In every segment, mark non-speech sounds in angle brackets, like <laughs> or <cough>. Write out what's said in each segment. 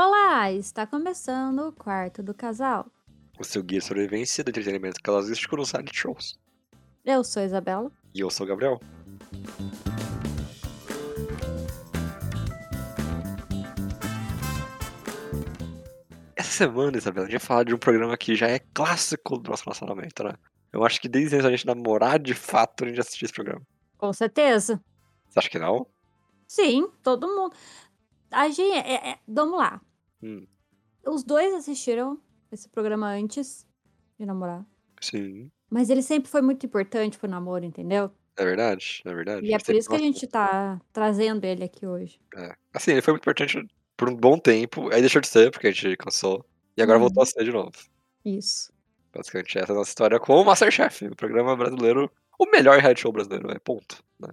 Olá, está começando o quarto do casal. O seu guia de sobrevivência do entretenimento casalístico no site shows. Eu sou a Isabela. E eu sou o Gabriel. Essa semana, Isabela, a gente vai falar de um programa que já é clássico do nosso relacionamento, né? Eu acho que desde a gente namorar de fato, a gente assistiu esse programa. Com certeza. Você acha que não? Sim, todo mundo. A gente. É, é- vamos lá. Hum, Os dois assistiram esse programa antes de namorar. sim. Mas ele sempre foi muito importante pro namoro, entendeu? É verdade, é verdade. E é por isso que a gente tá trazendo ele aqui hoje. É. Assim, ele foi muito importante por um bom tempo, aí deixou de ser, porque a gente cansou. E agora Uhum. voltou a ser de novo. Isso. Basicamente, essa é a nossa história com o Masterchef, o programa brasileiro, o melhor reality show brasileiro, é ponto. Né?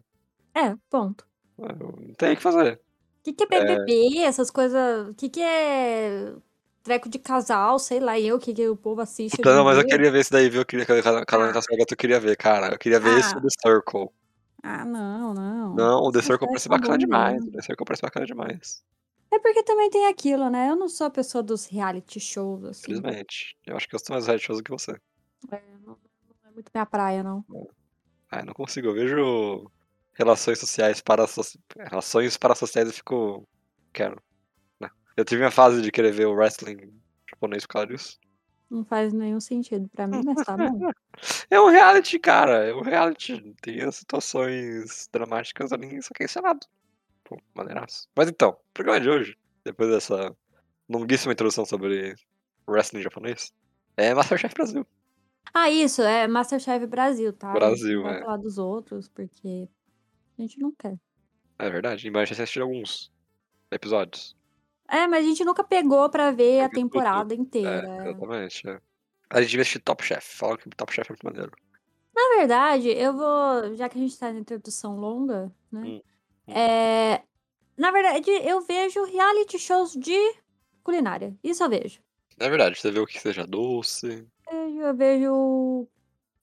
É, ponto. É, Não tem o que fazer. O que, que é BBB, essas coisas. O que, que é treco de casal, sei lá, eu, o que, que o povo assiste. Não, mas eu queria ver esse daí, viu? Eu queria que a Salgato eu queria ver, cara. Eu queria ver Ah. The Circle. Ah, não, não. Não, o The Circle parece são bacana bons demais. mesmo. O The Circle parece bacana demais. É porque também tem aquilo, né? Eu não sou a pessoa dos reality shows, assim. Infelizmente. Eu acho que eu sou mais reality shows do que você. É, não, não é muito minha praia, não. Ah, eu não consigo. Eu vejo relações sociais para relações parasociais e fico. Quero. né? Eu tive minha fase de querer ver o wrestling japonês por causa disso. Não faz nenhum sentido pra mim, mas tá bom. É um reality, cara. É um reality. Tem as situações dramáticas ali, só que é encenado. Pô, maneiraço. Mas então, o programa de hoje, depois dessa longuíssima introdução sobre wrestling japonês, é Masterchef Brasil. Ah, isso, é Masterchef Brasil, tá? Brasil, é. falar dos outros, porque a gente não quer. É verdade. Mas já assisti alguns episódios. É, mas a gente nunca pegou pra ver a temporada É, inteira. exatamente. É. A gente devia assistir Top Chef. Falam que Top Chef é muito maneiro. Na verdade, eu vou. Já que a gente tá na introdução longa, né? Hum, hum. É, na verdade, eu vejo reality shows de culinária. Isso eu vejo. É verdade. Você vê o que seja doce, eu vejo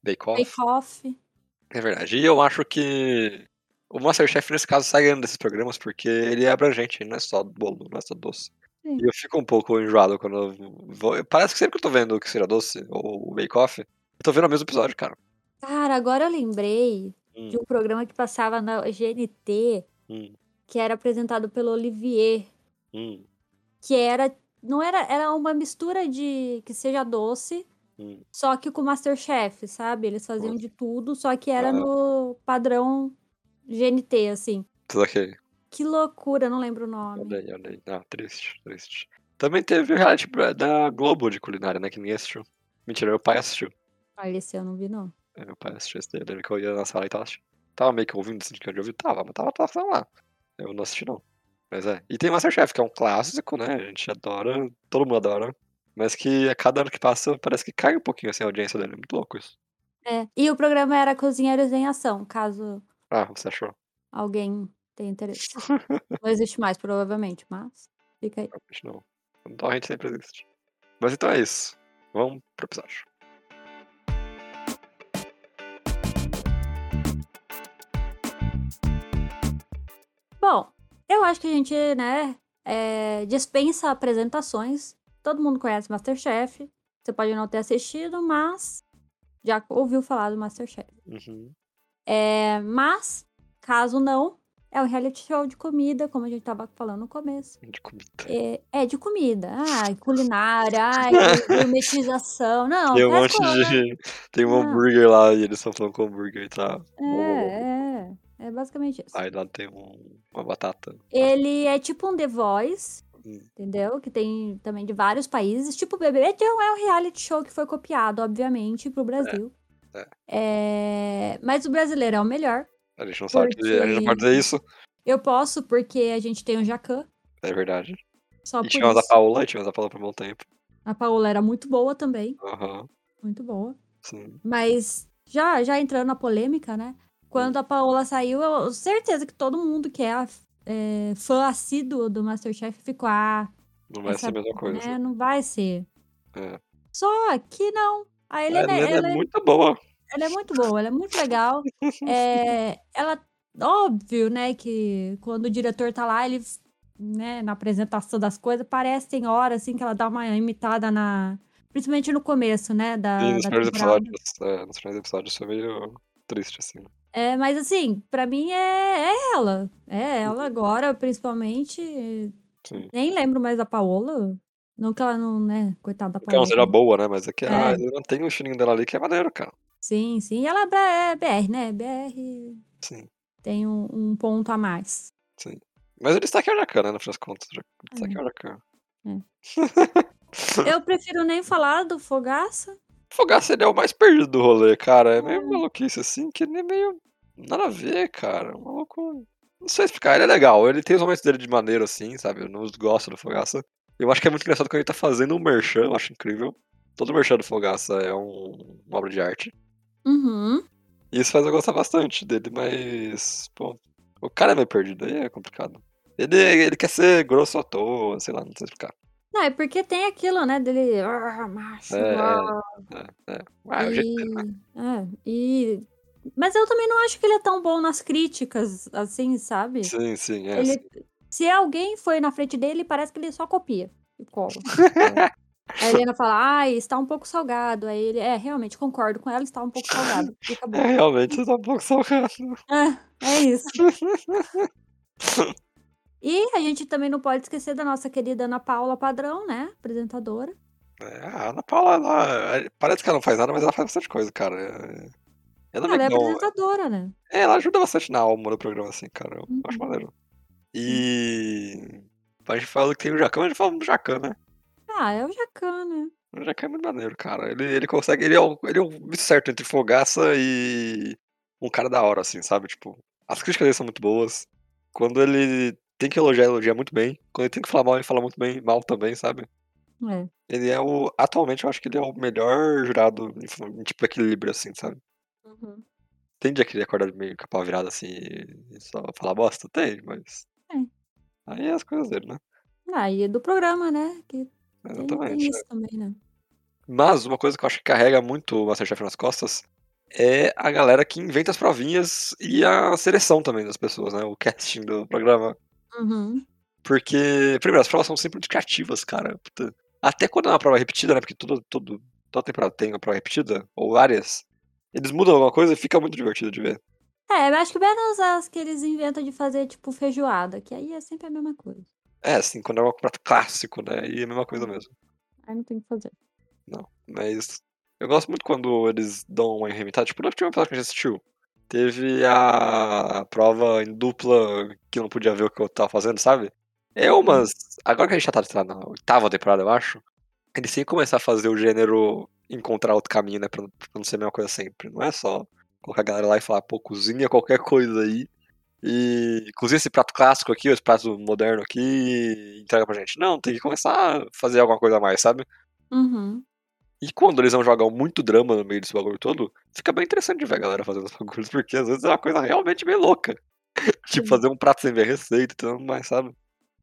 bake off. Bake Off. É verdade. E eu acho que o Masterchef, nesse caso, sai ganhando desses programas porque ele é abrangente, não é só bolo, não é só doce. Sim. E eu fico um pouco enjoado quando eu vou. Parece que sempre que eu tô vendo o que seja doce ou o Bake Off, eu tô vendo o mesmo episódio, cara. Cara, agora eu lembrei Hum, de um programa que passava na GNT, hum, que era apresentado pelo Olivier, hum, que era. Não era. Era uma mistura de que seja doce, hum. só que com Masterchef, sabe? Eles faziam de tudo, só que era Ah. no padrão GNT, assim. Ok. Que loucura, não lembro o nome. Olha aí, olha aí. Ah, triste, triste. Também teve o reality da Globo de culinária, né? Que ninguém assistiu. Mentira, meu pai assistiu. Olha, esse eu não vi, não. É, meu pai assistiu esse daí. Eu lembro que eu ia na sala e tava assistindo. Tava meio que ouvindo assim, que eu ouvi. Tava, mas tava passando lá. Eu não assisti, não. Mas é. E tem Masterchef, que é um clássico, né? A gente adora, todo mundo adora. Mas que a cada ano que passa, parece que cai um pouquinho assim a audiência dele. É muito louco isso. É. E o programa era Cozinheiros em Ação, caso Ah, você achou? alguém tenha interesse. <laughs> não existe mais, provavelmente, mas fica aí. Não. Então a gente sempre existe. Mas então é isso. Vamos pro episódio. Bom, eu acho que a gente, né, é, dispensa apresentações. Todo mundo conhece Masterchef. Você pode não ter assistido, mas já ouviu falar do Masterchef. Uhum. É, mas, caso não, é um reality show de comida, como a gente tava falando no começo. De comida. É, é de comida. Ai, culinária, ai, <laughs> gourmetização. Não, Tem um monte como, de. Tem um Ah. hambúrguer lá e eles estão falando com hambúrguer e tá. É, é, é basicamente isso. Aí lá tem um- uma batata. Ele é tipo um The Voice, Hum. entendeu? Que tem também de vários países. Tipo, o BBB não é um reality show que foi copiado, obviamente, pro Brasil. é. É, Mas o brasileiro é o melhor. A gente não sabe a gente não pode dizer isso. Eu posso, porque a gente tem o Jacan. É verdade. Só E tivemos a e tivemos a Paola por um bom tempo. A Paola era muito boa também. Aham, Muito boa. sim. Mas já, já entrando na polêmica, né? Quando a Paola saiu, eu certeza que todo mundo que é, é, fã assíduo do Masterchef ficou, ah, Não vai ser essa- a mesma coisa. né, não vai ser. É. Só que não. A A Helena, Helena ela, é é, muito boa. ela é muito boa, ela é muito legal. <laughs> É, ela, óbvio, né, que quando o diretor tá lá, ele né, na apresentação das coisas, parece tem hora assim que ela dá uma imitada na principalmente no começo, né, da Sim, nos primeiros episódios, é, nos primeiros episódios foi meio triste, assim. É, mas assim, pra mim é é ela. É ela Uhum. agora, principalmente. Sim. Nem lembro mais da Paola. Não que ela não, né, coitada da Não que ela não seja boa, né, mas é que, ah, É. ele mantém o estilinho dela ali que é maneiro, cara. Sim, sim. E ela é B é BR, né, BR Sim, tem um um ponto a mais. sim. Mas o destaque é o Jacan, né, no fim das contas, o destaque É. é Jacan. <laughs> Eu prefiro nem falar do Fogaça. Fogaça, ele é o mais perdido do rolê, cara, é meio É. maluquice, assim, que ele é meio nada a ver, cara, o maluco não sei explicar, ele é legal, ele tem os momentos dele de maneiro, assim, sabe, eu não gosto do Fogaça. Eu acho que é muito engraçado quando ele tá fazendo um merchan, eu acho incrível. Todo merchan do Fogaça é um uma obra de arte. Uhum. E isso faz eu gostar bastante dele, mas, pô, o cara é meio perdido, aí é complicado. Ele ele quer ser grosso à toa, sei lá, não sei explicar. Não, é porque tem aquilo, né, dele "Ah, macho, É, ah", é, é. Ah, é o jeito né. e é, e mas eu também não acho que ele é tão bom nas críticas, assim, sabe. Sim, sim, é, Ele sim. Se alguém foi na frente dele, parece que ele só copia e cola. É. <laughs> Aí a Helena fala: "Ai, está um pouco salgado", aí ele: "É, realmente, concordo com ela, está um pouco salgado". É, <laughs> realmente, você tá um pouco salgado. É, é isso. <laughs> E a gente também não pode esquecer da nossa querida Ana Paula Padrão, né, apresentadora. É, a Ana Paula, ela eh, parece que ela não faz nada, mas ela faz bastante coisa, cara, ela é Ela é apresentadora, né. É, ela ajuda bastante na alma do programa, assim, cara, eu acho Uhum. maneiro. E a gente fala que tem o Jacan, a gente fala do Jacan, né. Ah, é o Jacan, né. O Jacan é muito maneiro, cara, ele ele consegue ele é o ele é misto certo entre Fogaça e um cara da hora, assim, sabe, tipo, as críticas dele são muito boas, quando ele tem que elogiar, elogia muito bem, quando ele tem que falar mal, ele fala muito bem mal também, sabe. É. Ele é o atualmente eu acho que ele é o melhor jurado em tipo equilíbrio, assim, sabe. Uhum. Tem dia que ele acorda meio com a pau virada, assim, e só fala bosta? Tem, mas. Aí é as coisas dele, né. Ah, e do programa, né, que tem tem Exatamente, isso é. também, né. Mas uma coisa que eu acho que carrega muito o Masterchef nas costas, é a galera que inventa as provinhas e a seleção também das pessoas, né, o casting do programa. Uhum. Porque, primeiro, as provas são sempre muito criativas, cara, puta, até quando é uma prova repetida, né, porque todo todo toda temporada tem uma prova repetida, ou várias, eles mudam alguma coisa e fica muito divertido de ver. É, eu acho que menos as que eles inventam de fazer, tipo, feijoada, que aí é sempre a mesma coisa. É, assim, quando é um prato clássico, né, aí é a mesma coisa mesmo. Aí não tem o que fazer. Não, mas eu gosto muito quando eles dão uma reinventada, tipo, no último episódio que a gente assistiu, teve a prova em dupla que não podia ver o que outro estava fazendo, sabe. É Uhum. umas agora que a gente já tá, lá, na 8ª temporada, eu acho, eles têm que começar a fazer o gênero encontrar outro caminho, né, pra não ser a mesma coisa sempre, não é só colocar a galera lá e falar: "Pô, cozinha qualquer coisa aí, e cozinha esse prato clássico aqui, ou esse prato moderno aqui e entrega pra gente". Não, tem que começar a fazer alguma coisa a mais, sabe. Uhum. E quando eles vão jogar muito drama no meio desse bagulho todo, fica bem interessante de ver a galera fazendo os <laughs> bagulhos, porque às vezes é uma coisa realmente meio louca. <laughs> Tipo, fazer um prato sem ver receita e tudo mais, sabe.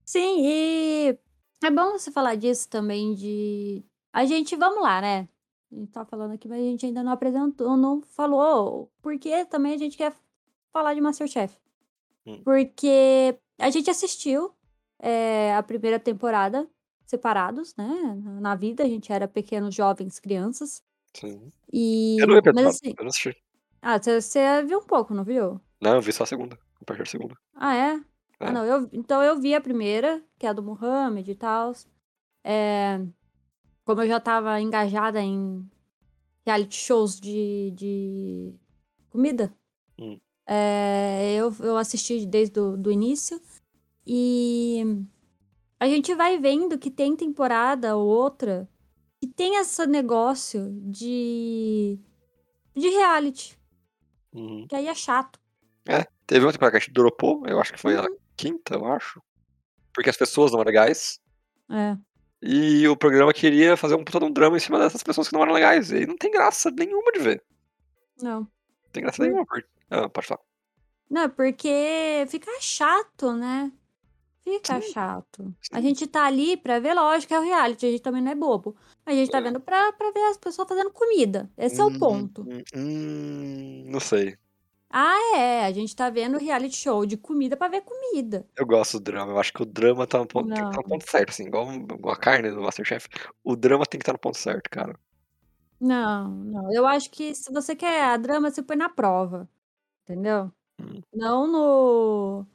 Sim, e é bom você falar disso também de a gente vamos lá, né, a gente tá falando aqui, mas a gente ainda não apresentou não falou porque também a gente quer falar de Masterchef. Hum. Porque a gente assistiu, eh, a primeira temporada separados, né, na vida, a gente era pequenos, jovens, crianças. Sim. E Eu não mas assim eu não assisti. ah, você viu um pouco, não viu? Não, eu vi só a segunda, a partir da segunda. Ah, é? Ah, É. não, eu então eu vi a primeira, que é a do Mohamed e tals. Eh, como eu já estava engajada em reality shows de de comida, Hum. eh, eu eu assisti desde o início, e a gente vai vendo que tem temporada ou outra que tem esse negócio de de reality, Uhum. que aí é chato. É, teve uma temporada que a gente dropou, eu acho que foi a Uhum. 5ª, eu acho, porque as pessoas não eram legais. É. E o programa queria fazer um puta de um drama em cima dessas pessoas que não eram legais, e não tem graça nenhuma de ver. Não. Não tem graça nenhuma, hã, pode falar. Não, porque fica chato, né. Fica Sim. chato. A Sim. gente tá ali pra ver lógico, é o reality, a gente também não é bobo. A gente tá É. vendo pra pra ver as pessoas fazendo comida, esse é o Hum, ponto. hum, hum, não sei. Ah, é. A gente tá vendo reality show de comida pra ver comida. Eu gosto do drama. Eu acho que o drama tá no ponto, tem que Não. tá no ponto certo, assim, igual, igual a carne do Masterchef. O drama tem que estar no ponto certo, cara. Não, não. Eu acho que se você quer a drama, você põe na prova. Entendeu? Hum. Não no.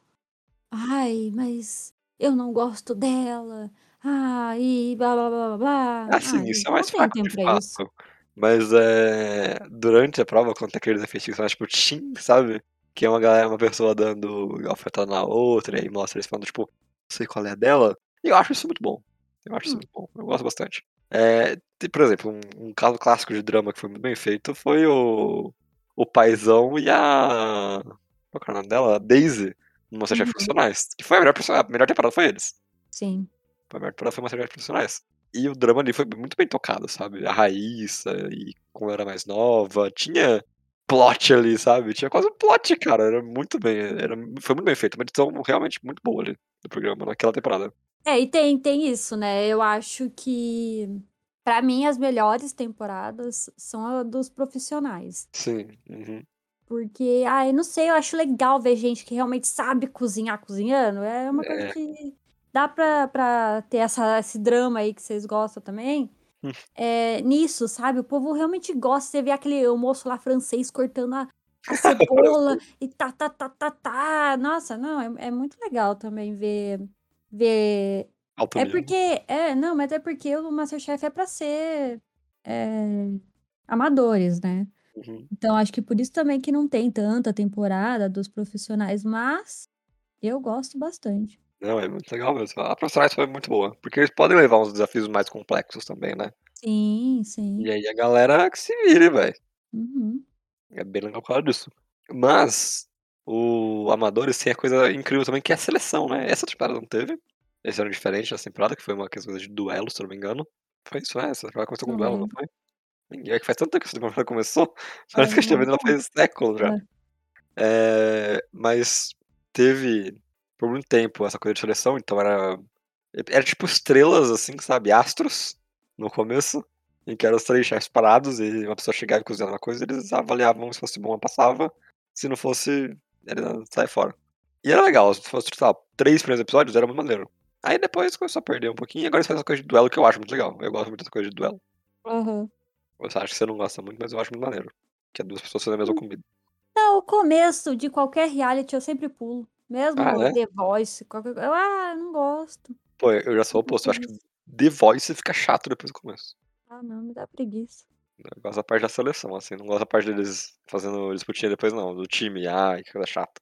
Ai, mas eu não gosto dela. Ai, blá blá blá blá. Assim, Ai, isso é mais fraco tempo de isso. Mas é. Durante a prova, quando tem aqueles efeitos mais tipo Tim, sabe? Que é uma galera, uma pessoa dando alfinetada na outra, e aí mostra eles falando, tipo, não sei qual é a dela. E eu acho isso muito bom. Eu acho isso Hum. muito bom. Eu gosto bastante. É, por exemplo, um, um caso clássico de drama que foi muito bem feito foi o. O paizão e a. Qual que é o nome dela? A Daisy, no Masterchef Uhum. Profissionais. Que foi a melhor, a melhor temporada foi eles. Sim. A melhor temporada foi Masterchef Profissionais. E o drama ali foi muito bem tocado, sabe? A Raíssa, e como era mais nova, tinha plot ali, sabe? Tinha quase um plot, cara. Era muito bem. Era, foi muito bem feito. Uma edição realmente muito boa ali do programa, naquela temporada. É, e tem, tem isso, né? Eu acho que, pra mim, as melhores temporadas são a dos profissionais. Sim. uhum. Porque, ai, não sei, eu acho legal ver gente que realmente sabe cozinhar cozinhando. É uma coisa É. que dá pra, pra ter essa, esse drama aí que vocês gostam também. Hum. É, nisso, sabe? O povo realmente gosta. Você vê aquele moço lá francês cortando a, a <laughs> cebola e tá, tá, tá, tá, tá. Nossa, não, é, é muito legal também ver. ver Alto é porque. É, não, mas é porque o Masterchef é pra ser é, amadores, né? Uhum. Então acho que por isso também que não tem tanta temporada dos profissionais, mas eu gosto bastante. Não, é muito legal mesmo. A Profissionais foi muito boa. Porque eles podem levar uns desafios mais complexos também, né? Sim, sim. E aí a galera que se vire, velho. Uhum. É bem legal por causa disso. Mas o Amadores tem a coisa incrível também, que é a seleção, né? Essa temporada não teve. Esse ano diferente dessa temporada, que foi uma questão de duelo, se não me engano. Foi isso, né? Essa temporada começou com Não duelo, não foi? Ninguém- É que faz tanto tempo que essa temporada começou. <laughs> Parece que a gente tá vendo ela faz séculos já. É. É, mas teve por muito tempo essa coisa de seleção, então era. Era tipo estrelas, assim, sabe? Astros no começo, em que eram os três chefes parados e uma pessoa chegava e cozinhava uma coisa, eles avaliavam se fosse bom, ela passava. Se não fosse, ele saia fora. E era legal, se fosse, sei lá, três primeiros episódios, era muito maneiro. Aí depois começou a perder um pouquinho, e agora eles fazem essa coisa de duelo que eu acho muito legal. Eu gosto muito dessa coisa de duelo. Uhum. Você acha que você não gosta muito, mas eu acho muito maneiro. Que é duas pessoas fazendo a mesma comida. Não, o começo de qualquer reality eu sempre pulo. Mesmo Ah, é? The Voice, qualquer coisa. Eu, ah, não gosto. Pô, eu já sou o oposto. Eu acho que. The Voice fica chato depois do começo. Ah, não, me dá preguiça. Eu gosto da parte da seleção, assim. Não gosto da parte deles fazendo disputinha depois, não. Do time, ai, que coisa chata.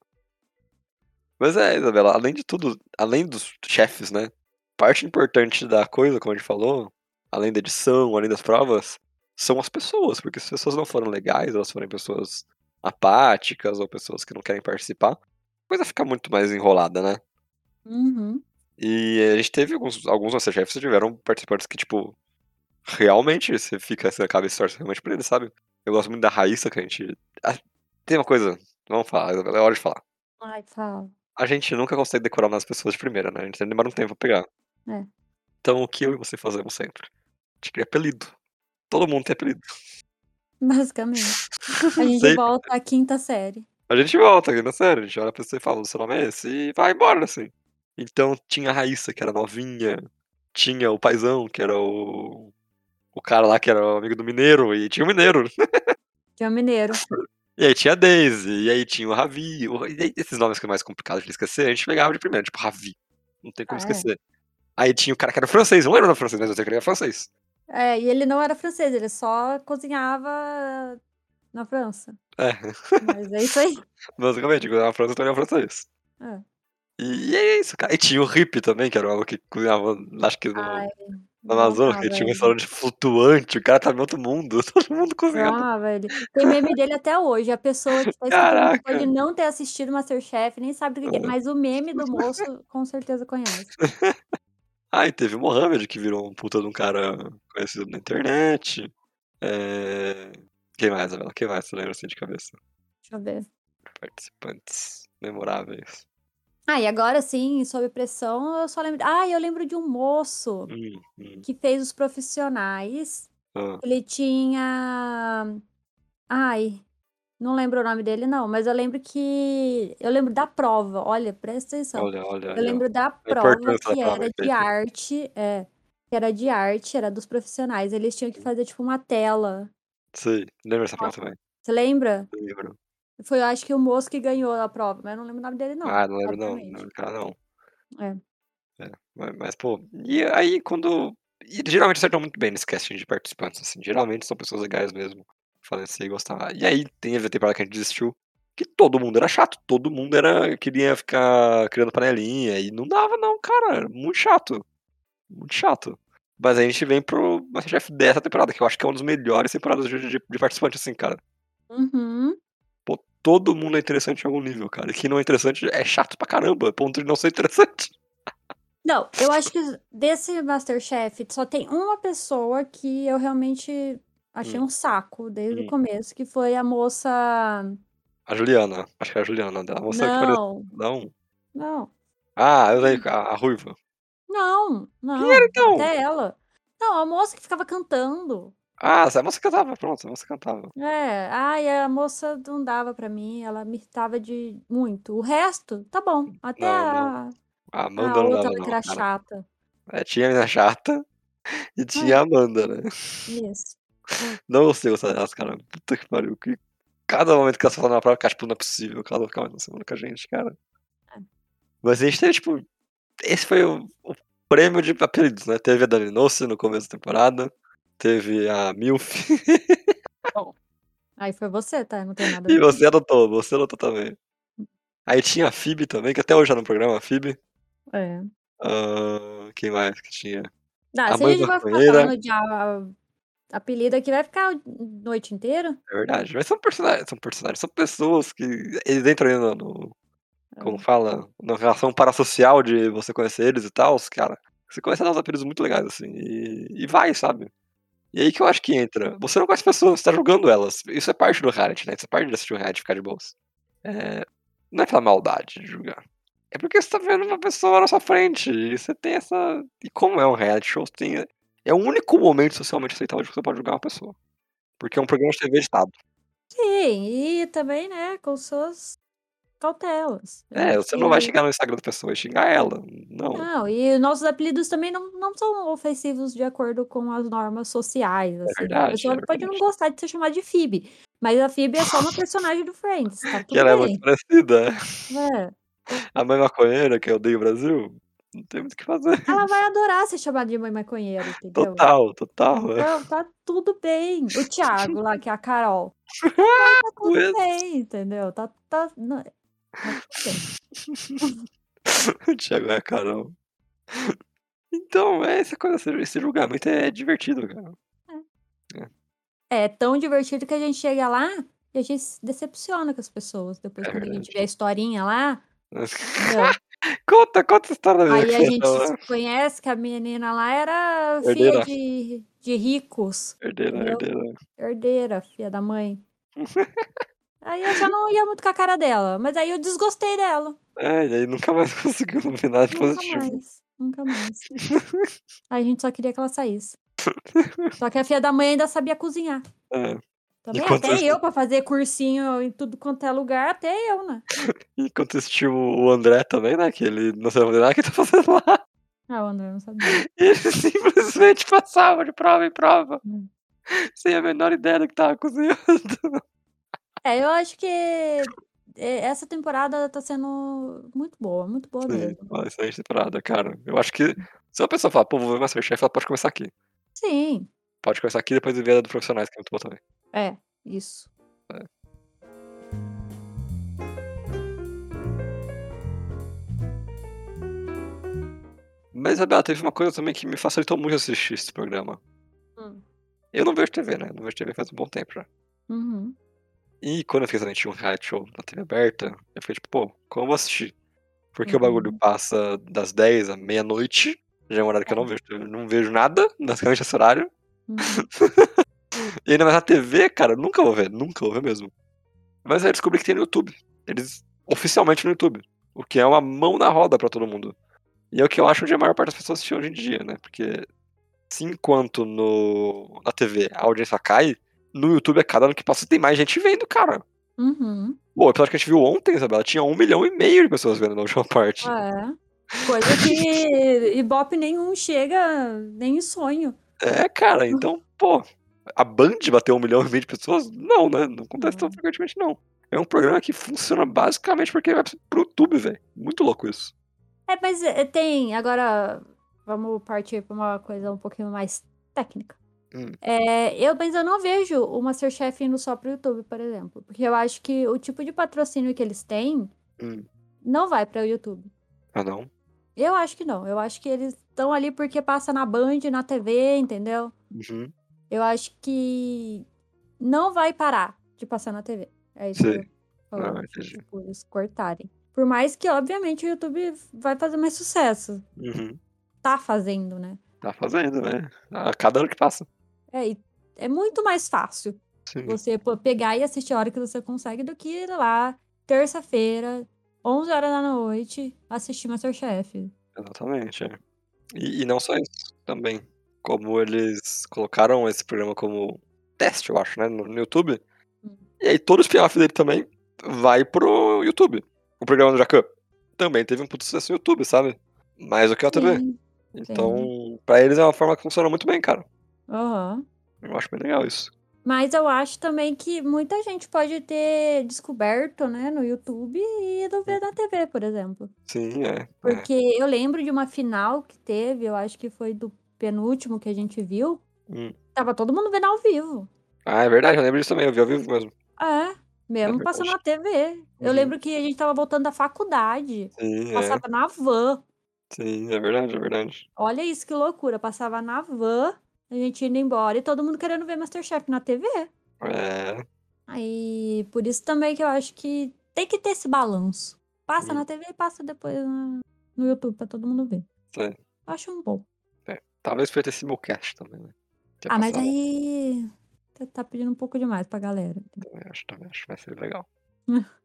Mas é, Isabela, além de tudo, além dos chefes, né? Parte importante da coisa, como a gente falou, além da edição, além das provas, são as pessoas. Porque se as pessoas não forem legais, elas forem pessoas apáticas ou pessoas que não querem participar, coisa fica muito mais enrolada, né? Uhum. E a gente teve alguns, alguns Masterchefs que tiveram participantes que, tipo, realmente você fica, você acaba torce realmente por eles, sabe? Eu gosto muito da Raíssa, que a gente. Ah, tem uma coisa, vamos falar, é hora de falar. Ai, fala. A gente nunca consegue decorar umas pessoas de primeira, né? A gente demora um tempo pra pegar. É. Então o que eu e você fazemos sempre? A gente cria apelido. Todo mundo tem apelido. Basicamente. A <laughs> gente volta à quinta série. A gente volta aqui na série, a gente olha pra você e fala, o seu nome é esse, e vai embora, assim. Então tinha a Raíssa, que era novinha, tinha o Paizão, que era o. O cara lá que era o amigo do Mineiro, e tinha o Mineiro. <laughs> É o mineiro. E aí tinha a Daisy, e aí tinha o Ravi. o- E aí, esses nomes que é mais complicado de esquecer, a gente pegava de primeiro, tipo Ravi. Não tem como Ah, é. esquecer. Aí tinha o cara que era francês, não do francês, mas eu sei que ele era francês. É, e ele não era francês, ele só cozinhava na França. É, Mas é isso aí. <laughs> basicamente, na França, então era francês. É. E, é isso, cara. E tinha o Rip também, que era o que cozinhava, acho que no, Ai, não Amazonas, que tinha um restaurante flutuante, o cara tava em outro mundo, <laughs> todo mundo cozinhando. amava ele. Tem meme dele até hoje. A pessoa que tá pode não ter assistido Masterchef, nem sabe o que que é, É. mas o meme do moço com certeza conhece. <laughs> Ah, e teve o Mohamed, que virou um puta de um cara conhecido na internet. É... Quem mais, Isabela? Quem mais você lembra assim de cabeça? Deixa eu ver. Participantes memoráveis. Ah, e agora sim, sob pressão, eu só lembro. Ah, eu lembro de um moço Hum, hum, que fez os profissionais. ah, Ele tinha. Ai, Não lembro o nome dele, não, mas eu lembro que. Eu lembro da prova. Olha, presta atenção. Olha, olha, Eu olha. lembro da A prova que prova era de feita. arte. É. Que era de arte, era dos profissionais. Eles tinham que fazer, tipo, uma tela. Sei, lembro dessa prova também. Você lembra? Lembro. Foi, eu acho que o moço que ganhou a prova, mas eu não lembro o nome dele, não. Ah, não lembro não, não lembro cara não. É. É, mas, mas, pô, e aí quando. E geralmente acertam muito bem nesse casting de participantes, assim. Geralmente são pessoas legais mesmo. Falecer e gostar. E aí tem a temporada que a gente desistiu. Que todo mundo era chato, todo mundo era queria ficar criando panelinha. E não dava, não, cara. Muito chato. Muito chato. Mas a gente vem pro Masterchef dessa temporada, que eu acho que é uma das melhores temporadas de, de, de participante, assim, cara. Uhum. Pô, todo mundo é interessante em algum nível, cara. E quem não é interessante é chato pra caramba, ponto de não ser interessante. <laughs> Não, eu acho que desse Masterchef só tem uma pessoa que eu realmente achei Hum. um saco desde Hum. o começo, que foi a moça. A Juliana, acho que é a Juliana dela. A moça que parecia. Não, Não. não, Ah, eu sei, a, a ruiva. Não, não. era, então? Até ela. Não, a moça que ficava cantando. Ah, a moça cantava, pronto, a moça cantava. É, ai, a moça não dava pra mim, ela me irritava de muito. O resto, tá bom. Até Não, a, A a Amanda não outra dava, não. que era cara. chata. É, tinha a mina chata e tinha a Amanda, né? Isso. Não gostei gostar delas, cara. Puta que pariu. Que cada momento que elas falam na prova, cara, tipo, não é possível que elas vão ficar mais uma semana com a gente, cara. É. Mas a gente teve, tipo. Esse foi o, o prêmio de apelidos, né? Teve a Dani Nossi no começo da temporada. Teve a Milf. <laughs> Aí foi você, tá? Não tem nada a e você adotou, você adotou também. Aí tinha a Phoebe também, que até hoje é no programa, a Phoebe. É. Ah, quem mais que tinha? Dá, A se a gente vai ficar falando de a- apelido aqui, vai ficar a noite inteira. É verdade. Mas são personagens, são personagens, são pessoas que. Eles entram aí no. no- como É. fala? Na relação parasocial de você conhecer eles e tal, cara. Você começa a dar uns apelidos muito legais, assim. E, e vai, sabe? E aí que eu acho que entra. Você não conhece pessoas, você tá julgando elas. Isso é parte do reality, né? Isso é parte de assistir o reality ficar de boas. É, não é pela maldade de julgar. É porque você tá vendo uma pessoa na sua frente. E você tem essa. E como é um reality show, você tem. É o único momento socialmente aceitável que você pode julgar uma pessoa. Porque é um programa de TV editado. Sim, e também, né, com suas cautelas. Eu É, você não vai chegar no Instagram da pessoa e xingar ela. Não. Não, e nossos apelidos também não, não são ofensivos de acordo com as normas sociais. Assim. verdade, a pessoa é pode não gostar de ser chamada de Phoebe, mas a Phoebe é só uma personagem do Friends, tá Que <laughs> tudo ela é bem. muito parecida. É. A mãe maconheira que eu odeio o Brasil. Não tem muito o que fazer. Ela vai adorar ser chamada de mãe maconheira, entendeu? Total, total. é. Então, tá tudo bem. O Thiago lá, que é a Carol. <laughs> Tá tudo Conheço. bem, entendeu? Tá, tá, o <laughs> Thiago é a Carol. Então, é essa coisa, esse- julgamento é divertido, cara. É tão divertido que a gente chega lá e a gente se decepciona com as pessoas. Depois, É quando a verdade. gente vê a historinha lá, <laughs> conta, conta a história da Aí a gente lá. conhece que a menina lá era Herdeira. filha de, de ricos. Herdeira, entendeu? herdeira. Herdeira, filha da mãe. <laughs> Aí eu já não ia muito com a cara dela, mas aí eu desgostei dela. É, e aí nunca mais <laughs> conseguiu nominar de Nunca positivo. mais, nunca mais. Aí a gente só queria que ela saísse. <laughs> Só que a filha da mãe ainda sabia cozinhar. É. Também até isso- eu, pra fazer cursinho em tudo quanto é lugar, até eu, né? <laughs> Enquanto assistiu o André também, né? Que ele não fazer nada, o que tá fazendo lá? Ah, o André não sabia. E ele simplesmente passava de prova em prova. Hum. Sem a menor ideia do que tava cozinhando. É, eu acho que é, essa temporada tá sendo muito boa, muito boa Sim, mesmo. uma excelente temporada, cara. Eu acho que se uma pessoa falar, pô, vou ver Masterchef, ela pode começar aqui. Sim, Pode começar aqui e depois ver a do Profissionais, que é muito boa também. é, isso. Mas, Isabela, teve uma coisa também que me facilitou muito assistir esse programa. Hum. Eu não vejo TV, né? Não vejo TV faz um bom tempo já. Uhum. E quando eu fiz também tinha um reality show na TV aberta, eu fiquei tipo, pô, como eu vou assistir? Porque o Uhum. bagulho passa das 10 à meia-noite, já é um horário que eu não vejo, eu não vejo nada, basicamente esse horário. Uhum. <laughs> E ainda mais na TV, cara, nunca vou ver, nunca vou ver mesmo. Mas aí eu descobri que tem no YouTube. Eles oficialmente no YouTube. O que é uma mão na roda pra todo mundo. E é o que eu acho onde a maior parte das pessoas assistem hoje em dia, né? Porque se enquanto no, na TV a audiência cai, no YouTube a cada ano que passa tem mais gente vendo, cara. Uhum. Pô, o episódio que a gente viu ontem, Isabela, tinha um milhão e meio de pessoas vendo na última parte. É. Coisa que <laughs> Ibope nenhum chega, nem em sonho. É, cara, então, pô, a Band bateu um milhão e meio de pessoas? Não, né? Não acontece tão frequentemente, não. É um programa que funciona basicamente porque vai pro YouTube, velho. Muito louco isso. É, mas é, tem. Agora, vamos partir pra uma coisa um pouquinho mais técnica. Hum. É, eu, mas eu não vejo o Masterchef indo só pro YouTube, por exemplo. Porque eu acho que o tipo de patrocínio que eles têm Hum. não vai pra YouTube. Ah, não? Eu acho que não. Eu acho que eles estão ali porque passa na Band, na TV, entendeu? Uhum. Eu acho que não vai parar de passar na TV. É isso Sei. que eu Ah, entendi. tipo, eles cortarem. Por mais que, obviamente, o YouTube vai fazer mais sucesso. Uhum. Tá fazendo, né? Tá fazendo, né? A cada ano que passa. É, e é muito mais fácil Sim. você pegar e assistir a hora que você consegue do que ir lá, terça-feira, 11 horas da noite, assistir Masterchef. Exatamente, é. E, e não só isso, também. Como eles colocaram esse programa como teste, eu acho, né? No, no YouTube. Hum. E aí todo o spin-off dele também vai pro YouTube. O programa do Jacan também teve um puto sucesso no YouTube, sabe? Mais do que na TV. Sim. Então, pra eles é uma forma que funciona muito bem, cara. Aham. Eu acho bem legal isso. Mas eu acho também que muita gente pode ter descoberto, né, no YouTube e ido ver na TV, por exemplo. Sim, é. é. Porque eu lembro de uma final que teve, eu acho que foi do penúltimo que a gente viu. Hum. Tava todo mundo vendo ao vivo. Ah, é verdade, eu lembro disso também, eu vi ao vivo mesmo. É, mesmo É passando na. TV. Eu Uhum. lembro que a gente tava voltando da faculdade. Sim, é. Passava na van. Sim, é verdade, é verdade. Olha isso, que loucura. Passava na van, a gente indo embora e todo mundo querendo ver Masterchef na TV. É. Aí, por isso também que eu acho que tem que ter esse balanço. Passa Hum. na TV e passa depois na- no YouTube pra todo mundo ver. Sim. Acho um bom. Talvez podia ter simulcast também, né? É Ah, mas aí. Tá pedindo um pouco demais pra galera. Também acho, também acho que vai ser legal. <laughs>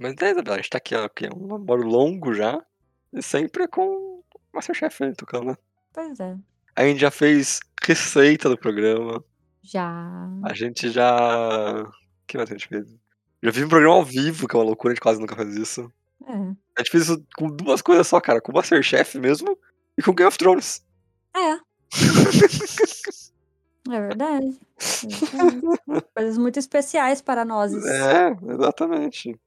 Mas é, Isabela, a gente tá aqui, ó, é um namoro longo já. E sempre com Masterchef aí tocando, né? Pois é. A gente já fez receita do programa. Já. A gente já. O que mais a gente fez? Já fiz um programa ao vivo, que é uma loucura, a gente quase nunca faz isso. É. A gente fez isso com duas coisas só, cara. Com o Masterchef mesmo e com Game of Thrones. É. <laughs> É verdade. É. Coisas muito especiais para nós. É, exatamente.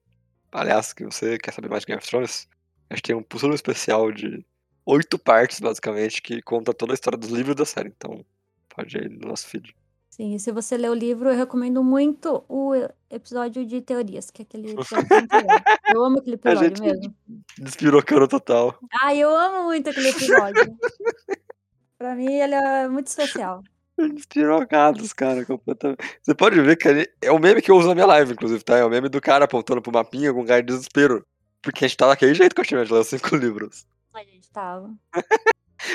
Aliás, que você quer saber mais de Game of Thrones? A gente tem um puzzle especial de oito partes, basicamente, que conta toda a história dos livros da série. Então, pode ir no nosso feed. Sim, e se você ler o livro, eu recomendo muito o episódio de teorias, que é aquele episódio. <laughs> Eu amo aquele A episódio gente mesmo. despirocando total. Ai, eu amo muito aquele episódio. pra mim, ele é muito especial. Despirocados, cara, completamente. Você pode ver que ali- é o meme que eu uso na minha live, inclusive, tá? É o meme do cara apontando pro mapinha com cara de desespero. Porque a gente tá daquele jeito que eu tinha de ler os cinco livros. A gente tava.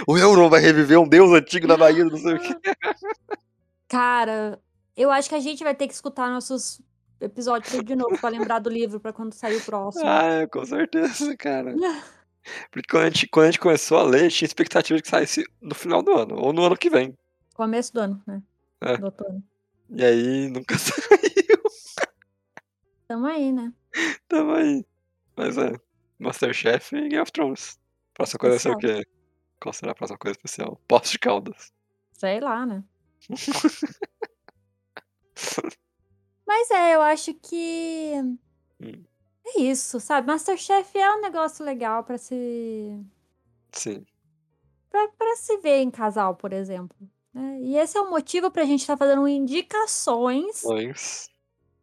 O Euron vai reviver um deus antigo da Bahia, não sei o quê. <laughs> Cara, eu acho que a gente vai ter que escutar nossos episódios de novo pra lembrar do livro pra quando sair o próximo. <laughs> Ah, é, com certeza, cara. <laughs> Porque quando a, gente, quando a gente começou a ler, tinha expectativa de que saísse no final do ano, ou no ano que vem. Começo do ano, né? É. Do outono. E aí nunca saiu. Tamo aí, né? Tamo aí. Mas é. Masterchef e Game of Thrones. Próxima coisa vai ser o quê? Qual será a próxima coisa especial? Poços de Caldas. Sei lá, né? <laughs> Mas é, eu acho que. Hum. É isso, sabe? Masterchef é um negócio legal pra se. Sim. Pra, pra se ver em casal, por exemplo. né? E esse é o motivo pra gente estar fazendo indicações Mas.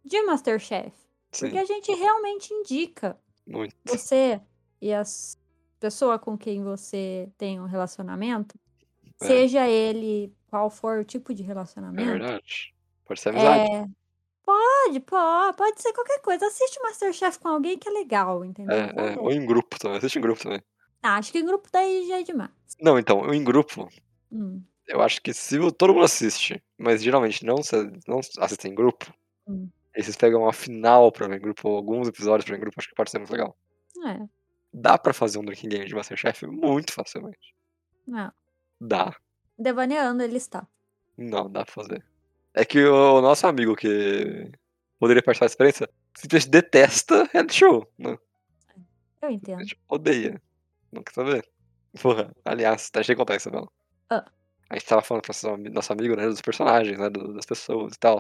de Masterchef. Sim. Porque a gente realmente indica Muito. você e as pessoa com quem você tem um relacionamento, É. seja ele qual for o tipo de É relacionamento. verdade. Pode ser amizade. É, pode, pode, pode ser qualquer coisa. Assiste Masterchef com alguém que é legal, entendeu? É, é. Ou em grupo também. Assiste em grupo também. Ah, acho que em grupo daí já é demais. Não, então, eu em grupo, Hum, eu acho que se todo mundo assiste, mas geralmente não, não assiste em grupo, Hum. e vocês pegam a final pra ver em grupo, ou alguns episódios pra ver em grupo, acho que pode ser muito legal. é, Dá pra fazer um drinking game de Masterchef muito facilmente. não. Dá. Devaneando ele está. Não, dá pra fazer. É que o nosso amigo que poderia participar da experiência, simplesmente detesta reality show, né? Eu entendo. Simplesmente odeia. Não quer saber. Porra, aliás, tá cheio de contar isso, Bela. Ah. A gente tava falando pra nosso ami- nosso amigo, né, dos personagens, né, das pessoas e tal.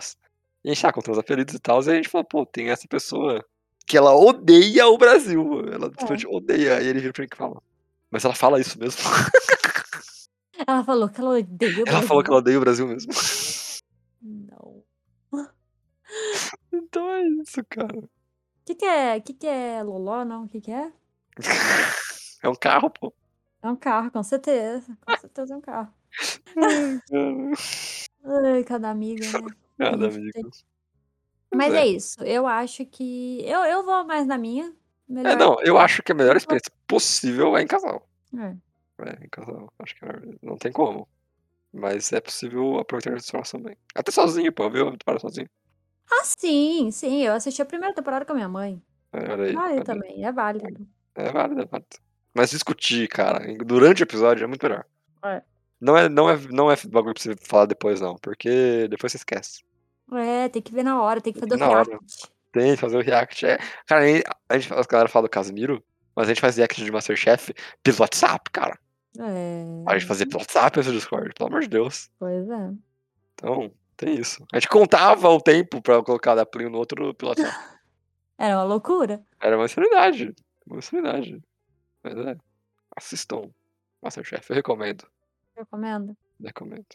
E a gente tava contando os apelidos e tal, e a gente falou, pô, tem essa pessoa que ela odeia o Brasil. Ela simplesmente odeia. E ele vira pra mim e fala, mas ela fala isso mesmo. <laughs> Ela falou que ela odeia o ela falou que Brasil. ela odeia o Brasil mesmo. Não. <laughs> então é isso, cara. O que, que é? que, que é Loló, não? O que, que é? <laughs> É um carro, pô. É um carro, com certeza. Com certeza é um carro. Ai, cada amigo, né? Cada amigo. Mas é. é isso. Eu acho que. Eu, eu vou mais na minha. Melhor. É, não, eu acho que a melhor experiência possível é em casal. É. É, em casal. Acho que é- não tem como. Mas é possível aproveitar a restauração também. Até sozinho, pô, viu? Para sozinho. Ah, sim, sim. Eu assisti a primeira temporada com a minha mãe. É, olha aí. Vale aí. também, é válido. É válido, é válido. Mas discutir, cara, durante o episódio é muito melhor. É. Não é, não é, não é bagulho pra você falar depois, não. Porque depois você esquece. É, tem que ver na hora, tem que Tem fazer que o na hora. react. Tem que fazer o react. É... Cara, a gente, a galera fala do Casimiro, mas a gente faz react de Masterchef pelo WhatsApp, cara. É. A gente fazia pelo WhatsApp esse Discord, pelo amor de Deus. Pois é. Então, tem isso. A gente contava o tempo pra colocar da Play no outro pelo WhatsApp. <laughs> Era uma loucura. Era uma insanidade. Uma insanidade. Mas é. Assistam Masterchef, eu recomendo. Recomendo. Recomendo.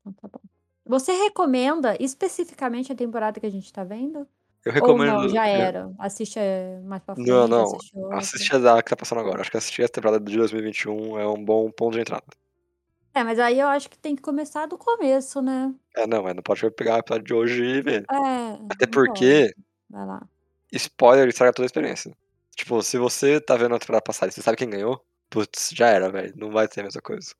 Então tá bom. Você recomenda especificamente a temporada que a gente tá vendo? Eu recomendo. Ou não, já era? Assiste eh, mais pra frente, Não, não. assiste a da que tá passando agora. Acho que assistir a temporada de 2021 é um bom ponto de entrada. É, mas aí eu acho que tem que começar do começo, né? É, não, mas não pode pegar o episódio de hoje e ver. É. Até porque. Vai lá. spoiler estraga toda a experiência. Tipo, se você tá vendo a temporada passada e você sabe quem ganhou, putz, já era, velho. Não vai ter a mesma coisa.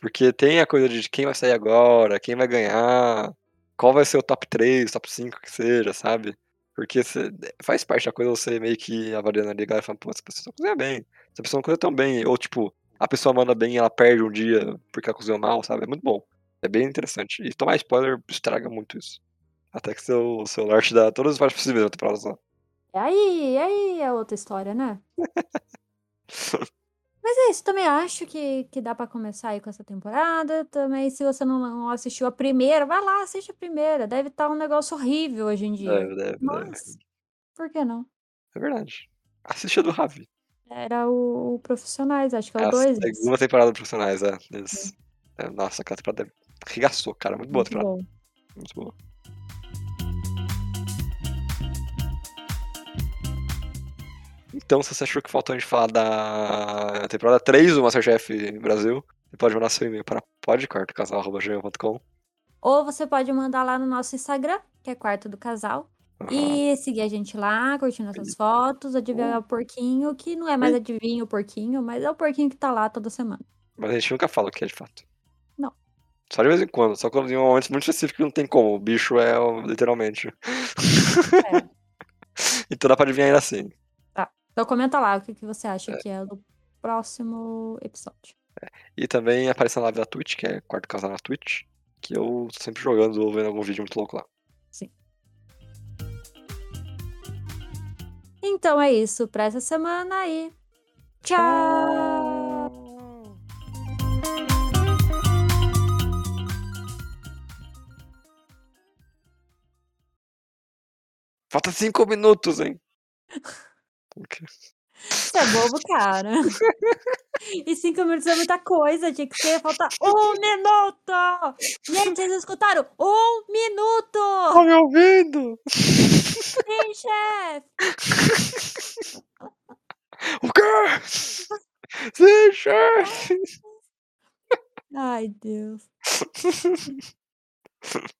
Porque tem a coisa de quem vai sair agora, quem vai ganhar, qual vai ser o top 3, top 5 que seja, sabe? Porque você- faz parte da coisa você meio que avaliando ali, a galera falando, pô, essa pessoa cozinha bem, essa pessoa não cozinha tão bem. Ou tipo, a pessoa manda bem e ela perde um dia porque ela cozinhou mal, sabe? É muito bom. É bem interessante. E tomar spoiler estraga muito isso. Até que seu celular te dá todas as partes possíveis temporada só. E aí, e aí é outra história, né? <laughs> Mas é isso, também acho que, que dá pra começar aí com essa temporada. Também, se você não, não assistiu a primeira, vai lá, assiste a primeira. Deve estar um negócio horrível hoje em dia. Deve, deve, deve. Mas, por que não? É verdade. Assiste a do Ravi. Era o, o Profissionais, acho que é É o a 2. segunda temporada dos profissionais, é. Eles... é, Nossa, aquela temporada arregaçou, cara. Muito boa a temporada. bom. Muito boa. Então, se você achou que faltou a gente falar da temporada 3 do Masterchef Brasil, você pode mandar seu e-mail para podquartocasal.gmail.com Ou você pode mandar lá no nosso Instagram, que é Quarto do Casal. E seguir a gente lá, curtir nossas fotos, adivinhar o porquinho, que não é mais adivinha o porquinho, mas é o porquinho que tá lá toda semana. Mas a gente nunca fala o que é de fato. Não. Só de vez em quando, só quando em um momento muito específico que não tem como. O bicho é literalmente. É. <laughs> então dá pra adivinhar ainda assim. Então comenta lá o que, que você É. acha que é do próximo episódio. E também aparece na live da Twitch, que é Quarto Casal na Twitch, que eu tô sempre jogando ou vendo algum vídeo muito louco lá. Então é isso pra essa semana e tchau! Falta cinco minutos, hein? <laughs> Você é bobo, cara. E cinco minutos é muita coisa, tinha que ser, falta um minuto! Gente, vocês escutaram? Um Tá minuto! me ouvindo? Sim, chefe! O quê? Sim, chefe! Ai, Deus. <laughs>